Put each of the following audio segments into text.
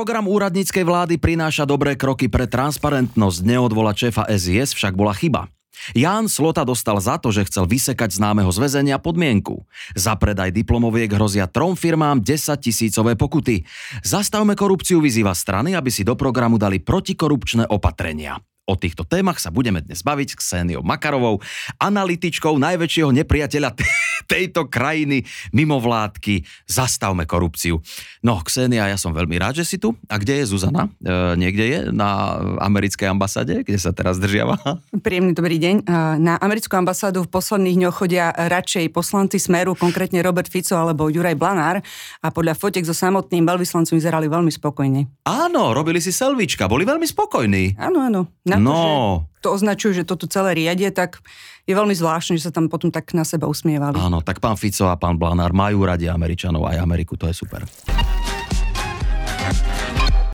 Program úradníckej vlády prináša dobré kroky pre transparentnosť. Neodvolať šéfa SIS však bola chyba. Ján Slota dostal za to, že chcel vysekať známeho zväzenia podmienku. Za predaj diplomoviek hrozia trom firmám 10 tisícové pokuty. Zastavme korupciu vyzýva strany, aby si do programu dali protikorupčné opatrenia. O týchto témach sa budeme dnes baviť s Kseniou Makarovou, analytičkou najväčšieho nepriateľa t- tejto krajiny, mimovládky. Zastavme korupciu. No, Ksenia, ja som veľmi rád, že si tu. A kde je Zuzana? E, niekde je? Na americkej ambasáde, kde sa teraz držiava? Príjemný dobrý deň. E, na americkú ambasádu v posledných dňoch chodia radšej poslanci Smeru, konkrétne Robert Fico alebo Juraj Blanár a podľa fotek so samotným veľvyslancom vyzerali veľmi spokojne. Áno, robili si selvička, boli veľmi spokojní. Áno, áno. Na No. to, že to označujú, že toto celé riadie, tak je veľmi zvláštne, že sa tam potom tak na seba usmievali. Áno, tak pán Fico a pán Blanár majú radi Američanov aj Ameriku, to je super.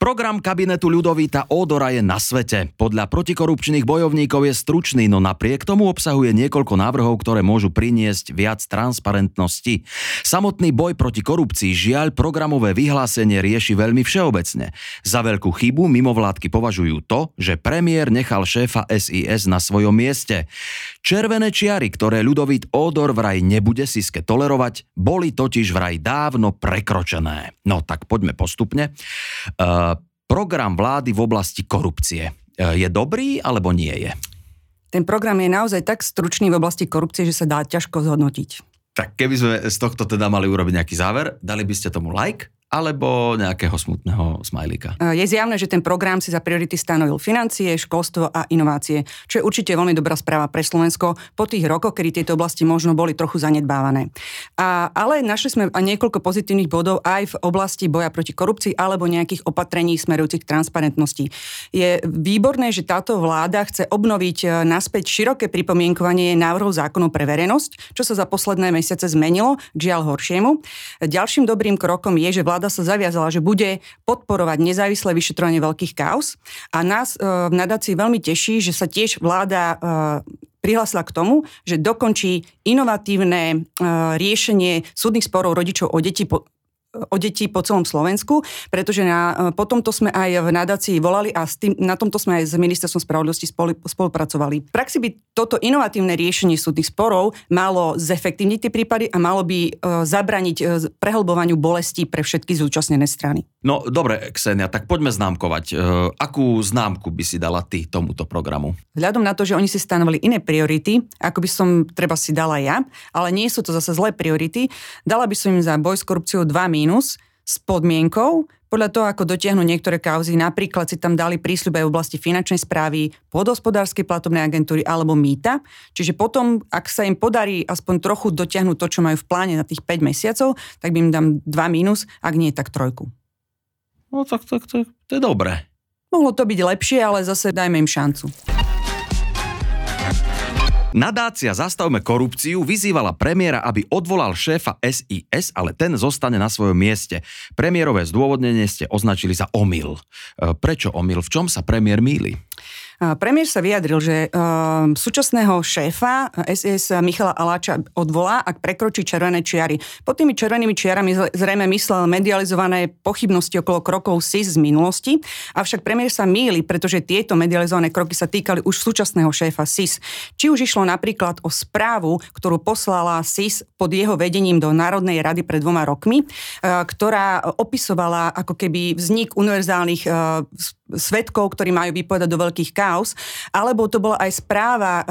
Program kabinetu Ľudovíta Ódora je na svete. Podľa protikorupčných bojovníkov je stručný, no napriek tomu obsahuje niekoľko návrhov, ktoré môžu priniesť viac transparentnosti. Samotný boj proti korupcii žiaľ programové vyhlásenie rieši veľmi všeobecne. Za veľkú chybu mimovládky považujú to, že premiér nechal šéfa SIS na svojom mieste. Červené čiary, ktoré Ľudovít Ódor vraj nebude Siske tolerovať, boli totiž vraj dávno prekročené. No tak poďme postupne. Uh, program vlády v oblasti korupcie. E, Je dobrý alebo nie je? Ten program je naozaj tak stručný v oblasti korupcie, že sa dá ťažko zhodnotiť. Tak keby sme z tohto teda mali urobiť nejaký záver, dali by ste tomu like alebo nejakého smutného smajlíka? Je zjavné, že ten program si za priority stanovil financie, školstvo a inovácie, čo je určite veľmi dobrá správa pre Slovensko po tých rokoch, kedy tieto oblasti možno boli trochu zanedbávané. A, ale našli sme niekoľko pozitívnych bodov aj v oblasti boja proti korupcii alebo nejakých opatrení smerujúcich k transparentnosti. Je výborné, že táto vláda chce obnoviť e, naspäť široké pripomienkovanie návrhov zákonov pre verejnosť, čo sa za posledné mesiace zmenilo žiaľ horšiemu. Ďalším dobrým krokom je, že vláda sa zaviazala, že bude podporovať nezávislé vyšetrovanie veľkých kaos a nás e, v nadácii veľmi teší, že sa tiež vláda e, prihlásila k tomu, že dokončí inovatívne e, riešenie súdnych sporov rodičov o deti o deti po celom Slovensku, pretože na, po tomto sme aj v nadácii volali a s tým, na tomto sme aj s Ministerstvom spravodlivosti spolu, spolupracovali. V praxi by toto inovatívne riešenie súdnych sporov malo zefektívniť tie prípady a malo by e, zabraniť e, prehlbovaniu bolesti pre všetky zúčastnené strany. No dobre, Ksenia, tak poďme známkovať. E, akú známku by si dala ty tomuto programu? Vzhľadom na to, že oni si stanovili iné priority, ako by som treba si dala ja, ale nie sú to zase zlé priority, dala by som im za boj s korupciou 2 mínus s podmienkou, podľa toho, ako dotiahnu niektoré kauzy, napríklad si tam dali prísľub aj v oblasti finančnej správy, podhospodárskej platobnej agentúry alebo mýta. Čiže potom, ak sa im podarí aspoň trochu dotiahnuť to, čo majú v pláne na tých 5 mesiacov, tak by im dám 2 mínus, ak nie, tak trojku. No tak, tak, tak to je dobré. Mohlo to byť lepšie, ale zase dajme im šancu. Nadácia Zastavme korupciu vyzývala premiéra, aby odvolal šéfa SIS, ale ten zostane na svojom mieste. Premiérové zdôvodnenie ste označili za omyl. E, Prečo omyl? V čom sa premiér míli? Premiér sa vyjadril, že uh, súčasného šéfa SIS Michala Aláča odvolá, ak prekročí červené čiary. Pod tými červenými čiarami zrejme myslel medializované pochybnosti okolo krokov SIS z minulosti, avšak premiér sa míli, pretože tieto medializované kroky sa týkali už súčasného šéfa SIS. Či už išlo napríklad o správu, ktorú poslala SIS pod jeho vedením do Národnej rady pred dvoma rokmi, uh, ktorá opisovala ako keby vznik univerzálnych uh, svetkov, ktorí majú vypovedať do veľkých kaos, alebo to bola aj správa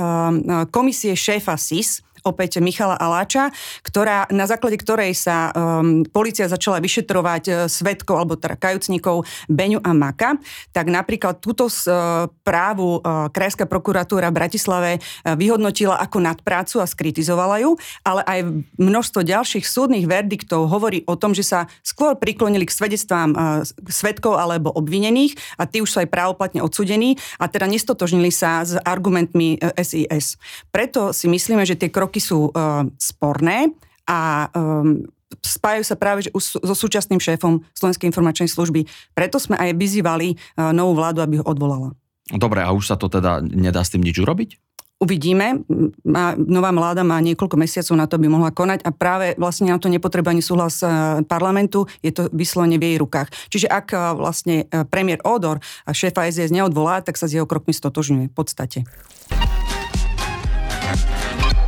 komisie šéfa SIS, opäť Michala Aláča, ktorá, na základe ktorej sa um, policia začala vyšetrovať uh, svetkov alebo teda kajúcnikov Beňu a Maka, tak napríklad túto uh, právu uh, Krajská prokuratúra v Bratislave uh, vyhodnotila ako nadprácu a skritizovala ju, ale aj množstvo ďalších súdnych verdiktov hovorí o tom, že sa skôr priklonili k svedectvám uh, svetkov alebo obvinených a tí už sú aj právoplatne odsudení a teda nestotožnili sa s argumentmi uh, SIS. Preto si myslíme, že tie kroky sú uh, sporné a um, spájajú sa práve že už so súčasným šéfom Slovenskej informačnej služby. Preto sme aj vyzývali uh, novú vládu, aby ho odvolala. Dobre, a už sa to teda nedá s tým nič urobiť? Uvidíme. Má, nová mláda má niekoľko mesiacov na to, by mohla konať a práve vlastne na to nepotrebuje ani súhlas e, parlamentu, je to vyslovene v jej rukách. Čiže ak vlastne premiér Odor a šéfa SZS neodvolá, tak sa s jeho krokmi stotožňuje v podstate.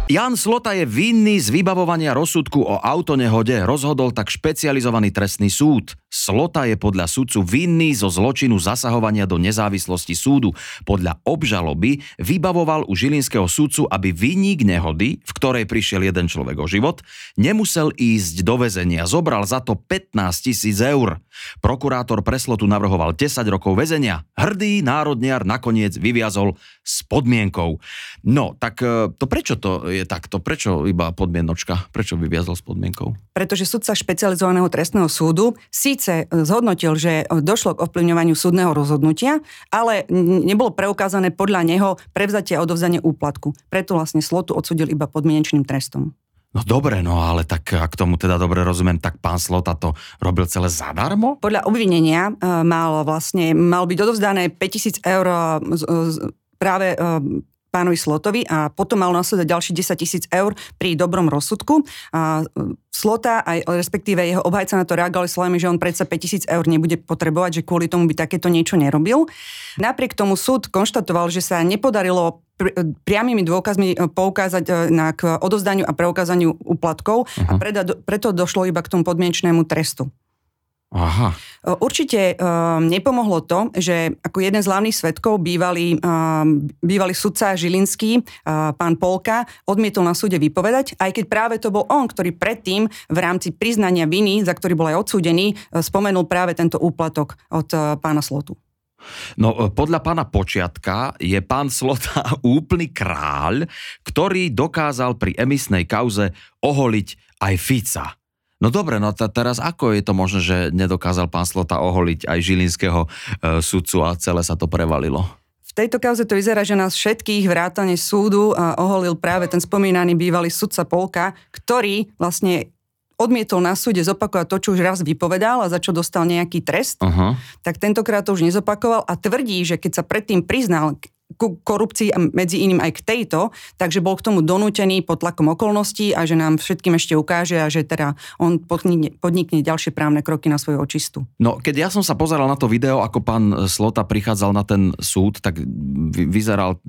Jan Slota je vinný z vybavovania rozsudku o autonehode, rozhodol tak špecializovaný trestný súd. Slota je podľa sudcu vinný zo zločinu zasahovania do nezávislosti súdu. Podľa obžaloby vybavoval u žilinského súdcu, aby vinník nehody, v ktorej prišiel jeden človek o život, nemusel ísť do väzenia. Zobral za to 15 tisíc eur. Prokurátor pre Slotu navrhoval 10 rokov väzenia. Hrdý národniar nakoniec vyviazol s podmienkou. No, tak e, to prečo to je takto? Prečo iba podmienočka? Prečo vyviazol s podmienkou? Pretože sudca špecializovaného trestného súdu síce zhodnotil, že došlo k ovplyvňovaniu súdneho rozhodnutia, ale nebolo preukázané podľa neho prevzatie a odovzdanie úplatku. Preto vlastne Slotu odsudil iba podmienečným trestom. No dobre, no ale tak ak tomu teda dobre rozumiem, tak pán Slota to robil celé zadarmo? Podľa obvinenia uh, mal vlastne, mal byť odovzdané 5000 eur uh, práve uh, pánovi Slotovi a potom mal následovať ďalší 10 tisíc eur pri dobrom rozsudku. A e, Slota, aj respektíve jeho obhajca na to reagovali slovami, že on predsa 5 tisíc eur nebude potrebovať, že kvôli tomu by takéto niečo nerobil. Napriek tomu súd konštatoval, že sa nepodarilo e, priamými dôkazmi e, poukázať na k odovzdaniu a preukázaniu úplatkov uh-huh. a preto došlo iba k tomu podmienečnému trestu. Aha. Určite uh, nepomohlo to, že ako jeden z hlavných svetkov bývalý, uh, bývalý sudca Žilinský, uh, pán Polka, odmietol na súde vypovedať, aj keď práve to bol on, ktorý predtým v rámci priznania viny, za ktorý bol aj odsúdený, uh, spomenul práve tento úplatok od uh, pána Slotu. No podľa pána Počiatka je pán Slota úplný kráľ, ktorý dokázal pri emisnej kauze oholiť aj Fica. No dobre, no t- teraz ako je to možné, že nedokázal pán Slota oholiť aj žilinského e, sudcu a celé sa to prevalilo? V tejto kauze to vyzerá, že nás všetkých vrátane súdu a oholil práve ten spomínaný bývalý sudca Polka, ktorý vlastne odmietol na súde zopakovať to, čo už raz vypovedal a za čo dostal nejaký trest, uh-huh. tak tentokrát to už nezopakoval a tvrdí, že keď sa predtým priznal ku korupcii a medzi iným aj k tejto, takže bol k tomu donútený pod tlakom okolností a že nám všetkým ešte ukáže a že teda on podnikne, podnikne ďalšie právne kroky na svoju očistu. No, keď ja som sa pozeral na to video, ako pán Slota prichádzal na ten súd, tak vyzeral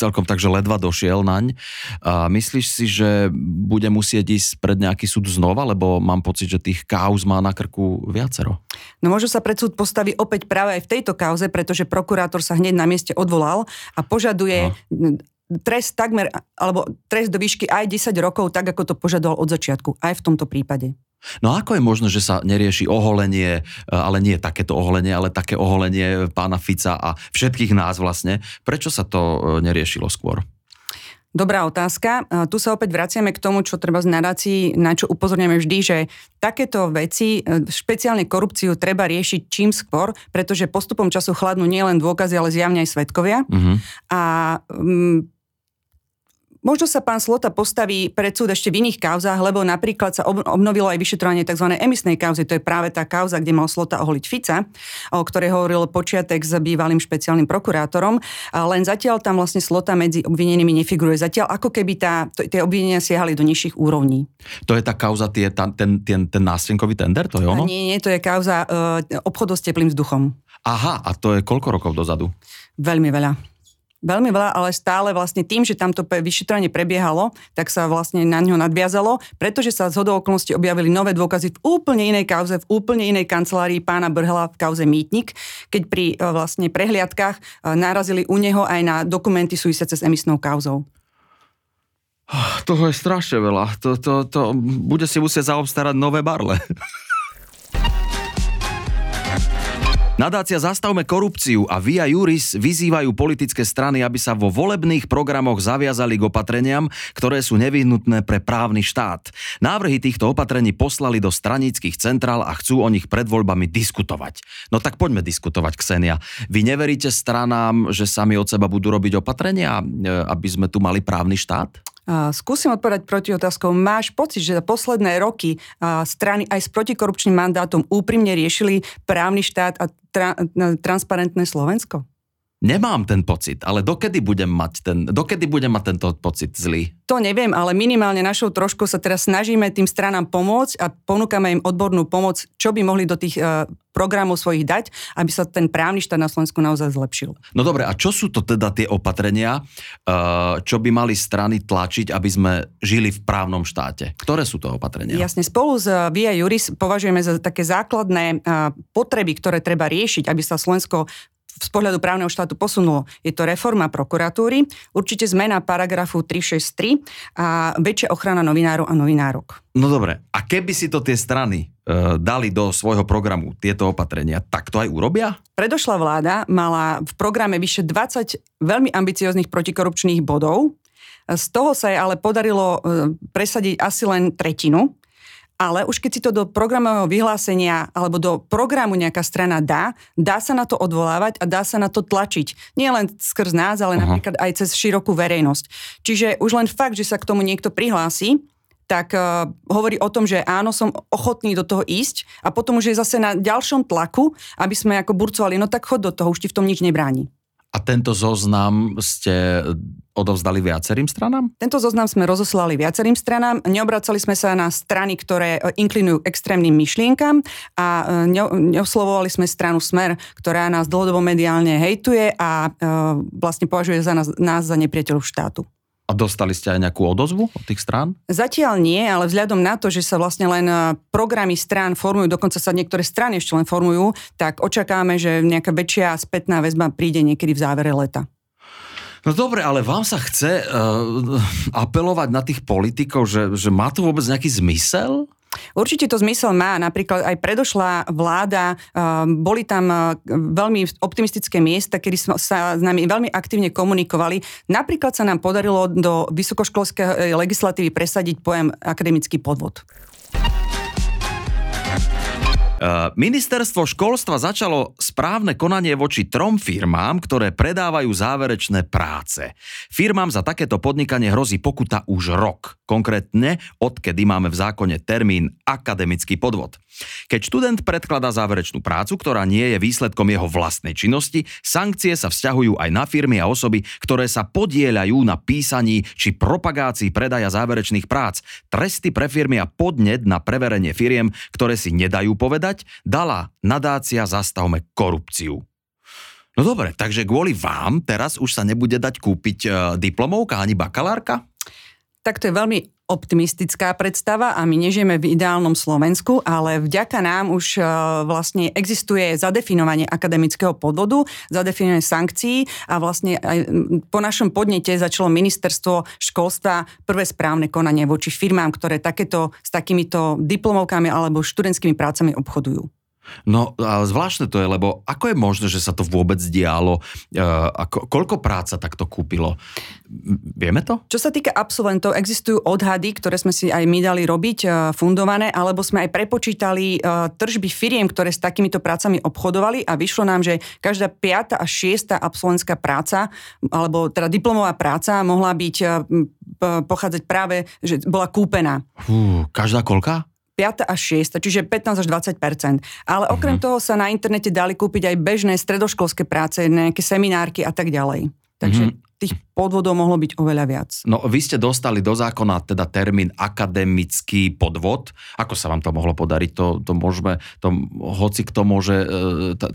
celkom tak, že ledva došiel naň. A myslíš si, že bude musieť ísť pred nejaký súd znova, lebo mám pocit, že tých kauz má na krku viacero? No možno sa pred súd postaví opäť práve aj v tejto kauze, pretože prokurátor sa hneď na mieste odvolal a požaduje Aha trest takmer, alebo trest do výšky aj 10 rokov, tak ako to požadoval od začiatku, aj v tomto prípade. No ako je možné, že sa nerieši oholenie, e, ale nie takéto oholenie, ale také oholenie pána Fica a všetkých nás vlastne? Prečo sa to e, neriešilo skôr? Dobrá otázka. Tu sa opäť vraciame k tomu, čo treba z narácií, na čo upozorňujeme vždy, že takéto veci, e, špeciálne korupciu, treba riešiť čím skôr, pretože postupom času chladnú nielen dôkazy, ale zjavne aj svetkovia. Uh-huh. A um, Možno sa pán Slota postaví pred súd ešte v iných kauzách, lebo napríklad sa obnovilo aj vyšetrovanie tzv. emisnej kauzy. To je práve tá kauza, kde mal Slota oholiť Fica, o ktorej hovoril počiatek s bývalým špeciálnym prokurátorom. Len zatiaľ tam vlastne Slota medzi obvinenými nefiguruje. Zatiaľ ako keby tá, tie obvinenia siahali do nižších úrovní. To je tá kauza, tie, ten, ten, ten, ten nástenkový tender? To je ono? Nie, nie, to je kauza uh, obchodu s teplým vzduchom. Aha, a to je koľko rokov dozadu? Veľmi veľa. Veľmi veľa, ale stále vlastne tým, že tamto vyšetrovanie prebiehalo, tak sa vlastne na ňo nadviazalo, pretože sa z hodou okolností objavili nové dôkazy v úplne inej kauze, v úplne inej kancelárii pána Brhela v kauze Mýtnik, keď pri e, vlastne prehliadkách e, narazili u neho aj na dokumenty súvisiace s emisnou kauzou. Toho je strašne veľa. To, to, to bude si musieť zaobstarať nové barle. Nadácia Zastavme korupciu a Via Juris vyzývajú politické strany, aby sa vo volebných programoch zaviazali k opatreniam, ktoré sú nevyhnutné pre právny štát. Návrhy týchto opatrení poslali do stranických centrál a chcú o nich pred voľbami diskutovať. No tak poďme diskutovať, Ksenia. Vy neveríte stranám, že sami od seba budú robiť opatrenia, e, aby sme tu mali právny štát? Skúsim odpovedať proti otázkou. Máš pocit, že za posledné roky strany aj s protikorupčným mandátom úprimne riešili právny štát a tra- transparentné Slovensko? Nemám ten pocit, ale dokedy budem mať, ten, dokedy budem mať tento pocit zlý? To neviem, ale minimálne našou trošku sa teraz snažíme tým stranám pomôcť a ponúkame im odbornú pomoc, čo by mohli do tých uh, programov svojich dať, aby sa ten právny štát na Slovensku naozaj zlepšil. No dobre, a čo sú to teda tie opatrenia, uh, čo by mali strany tlačiť, aby sme žili v právnom štáte? Ktoré sú to opatrenia? Jasne, spolu s Via Juris považujeme za také základné uh, potreby, ktoré treba riešiť, aby sa Slovensko z pohľadu právneho štátu posunulo. Je to reforma prokuratúry, určite zmena paragrafu 363 a väčšia ochrana novinárov a novinárok. No dobre, a keby si to tie strany e, dali do svojho programu tieto opatrenia, tak to aj urobia? Predošla vláda mala v programe vyše 20 veľmi ambicióznych protikorupčných bodov. Z toho sa jej ale podarilo e, presadiť asi len tretinu ale už keď si to do programového vyhlásenia alebo do programu nejaká strana dá, dá sa na to odvolávať a dá sa na to tlačiť. Nie len skrz nás, ale uh-huh. napríklad aj cez širokú verejnosť. Čiže už len fakt, že sa k tomu niekto prihlási, tak uh, hovorí o tom, že áno, som ochotný do toho ísť a potom už je zase na ďalšom tlaku, aby sme ako burcovali, no tak chod do toho, už ti v tom nič nebráni. A tento zoznam ste odovzdali viacerým stranám? Tento zoznam sme rozoslali viacerým stranám. Neobracali sme sa na strany, ktoré e, inklinujú extrémnym myšlienkam a e, neoslovovali sme stranu Smer, ktorá nás dlhodobo mediálne hejtuje a e, vlastne považuje za nás, nás za nepriateľov štátu. A dostali ste aj nejakú odozvu od tých strán? Zatiaľ nie, ale vzhľadom na to, že sa vlastne len e, programy strán formujú, dokonca sa niektoré strany ešte len formujú, tak očakáme, že nejaká väčšia spätná väzba príde niekedy v závere leta. No dobre, ale vám sa chce uh, apelovať na tých politikov, že, že má to vôbec nejaký zmysel? Určite to zmysel má. Napríklad aj predošlá vláda, ehm, boli tam eh, veľmi optimistické miesta, kedy sa s nami veľmi aktívne komunikovali. Napríklad sa nám podarilo do vysokoškolskej legislatívy presadiť pojem akademický podvod. Eh, ministerstvo školstva začalo správne konanie voči trom firmám, ktoré predávajú záverečné práce. Firmám za takéto podnikanie hrozí pokuta už rok. Konkrétne, odkedy máme v zákone termín akademický podvod. Keď študent predkladá záverečnú prácu, ktorá nie je výsledkom jeho vlastnej činnosti, sankcie sa vzťahujú aj na firmy a osoby, ktoré sa podieľajú na písaní či propagácii predaja záverečných prác. Tresty pre firmy a podnet na preverenie firiem, ktoré si nedajú povedať, dala nadácia Zastavme korupciu. No dobre, takže kvôli vám teraz už sa nebude dať kúpiť e, diplomovka ani bakalárka? Tak to je veľmi optimistická predstava a my nežijeme v ideálnom Slovensku, ale vďaka nám už e, vlastne existuje zadefinovanie akademického podvodu, zadefinovanie sankcií a vlastne aj po našom podnete začalo ministerstvo školstva prvé správne konanie voči firmám, ktoré takéto s takýmito diplomovkami alebo študentskými prácami obchodujú. No ale zvláštne to je, lebo ako je možné, že sa to vôbec dialo? E, ako, koľko práca takto kúpilo? Vieme to? Čo sa týka absolventov, existujú odhady, ktoré sme si aj my dali robiť, e, fundované, alebo sme aj prepočítali e, tržby firiem, ktoré s takýmito prácami obchodovali a vyšlo nám, že každá piata a šiesta absolventská práca, alebo teda diplomová práca mohla byť e, pochádzať práve, že bola kúpená. Fú, každá koľka? 5. a 6. čiže 15 až 20% Ale okrem uh-huh. toho sa na internete dali kúpiť aj bežné stredoškolské práce, nejaké seminárky a tak ďalej. Takže uh-huh tých podvodov mohlo byť oveľa viac. No vy ste dostali do zákona teda termín akademický podvod. Ako sa vám to mohlo podariť? To, to môžeme, to, hoci kto môže e,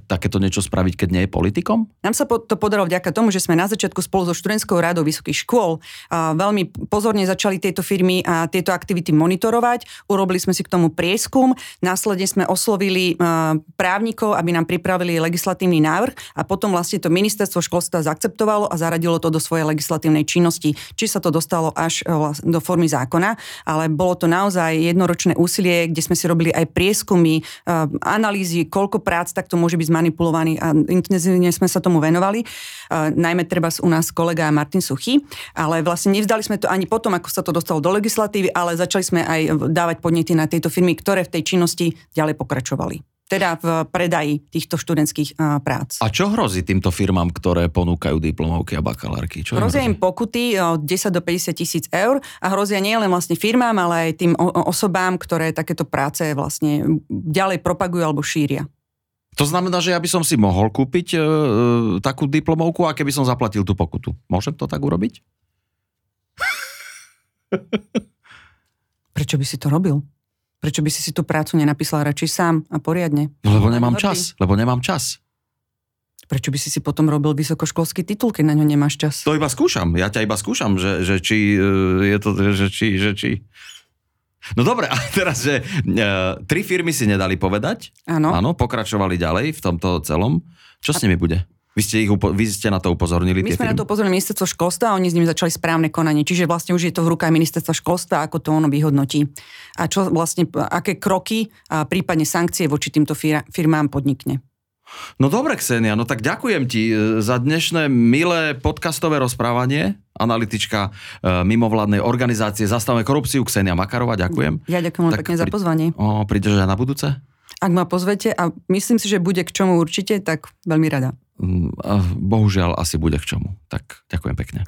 takéto niečo spraviť, keď nie je politikom? Nám sa po, to podarilo vďaka tomu, že sme na začiatku spolu so študentskou radou vysokých škôl a veľmi pozorne začali tieto firmy a tieto aktivity monitorovať. Urobili sme si k tomu prieskum, následne sme oslovili e, právnikov, aby nám pripravili legislatívny návrh a potom vlastne to ministerstvo školstva zaakceptovalo a zaradilo to do svojej legislatívnej činnosti, či sa to dostalo až e, do formy zákona, ale bolo to naozaj jednoročné úsilie, kde sme si robili aj prieskumy, e, analýzy, koľko prác takto môže byť zmanipulovaný a intenzívne sme sa tomu venovali. E, najmä treba u nás kolega Martin Suchy, ale vlastne nevzdali sme to ani potom, ako sa to dostalo do legislatívy, ale začali sme aj dávať podnety na tieto firmy, ktoré v tej činnosti ďalej pokračovali teda v predaji týchto študentských prác. A čo hrozí týmto firmám, ktoré ponúkajú diplomovky a bakalárky? Čo hrozia im pokuty od 10 do 50 tisíc eur a hrozia nie len vlastne firmám, ale aj tým osobám, ktoré takéto práce vlastne ďalej propagujú alebo šíria. To znamená, že ja by som si mohol kúpiť e, e, takú diplomovku a keby som zaplatil tú pokutu. Môžem to tak urobiť? Prečo by si to robil? Prečo by si si tú prácu nenapísal radšej sám a poriadne? No lebo nemám čas, lebo nemám čas. Prečo by si si potom robil vysokoškolský titul, keď na ňo nemáš čas? To iba skúšam, ja ťa iba skúšam, že, že či e, je to, že či, že či... No dobre, a teraz, že uh, tri firmy si nedali povedať. Áno. Áno, pokračovali ďalej v tomto celom. Čo s nimi bude? Vy ste, ich, upo- vy ste na to upozornili? My sme na firmy? to upozornili ministerstvo školstva a oni s nimi začali správne konanie. Čiže vlastne už je to v rukách ministerstva školstva, ako to ono vyhodnotí. A čo vlastne, aké kroky a prípadne sankcie voči týmto fir- firmám podnikne. No dobre, Ksenia, no tak ďakujem ti e, za dnešné milé podcastové rozprávanie. Analytička e, mimovládnej organizácie Zastavme korupciu, Ksenia Makarova, ďakujem. Ja ďakujem Tak pekne za pri- pozvanie. O, prídeš aj na budúce? Ak ma pozvete a myslím si, že bude k čomu určite, tak veľmi rada. Mm, a Bohužiaľ, asi bude k čomu. Tak ďakujem pekne.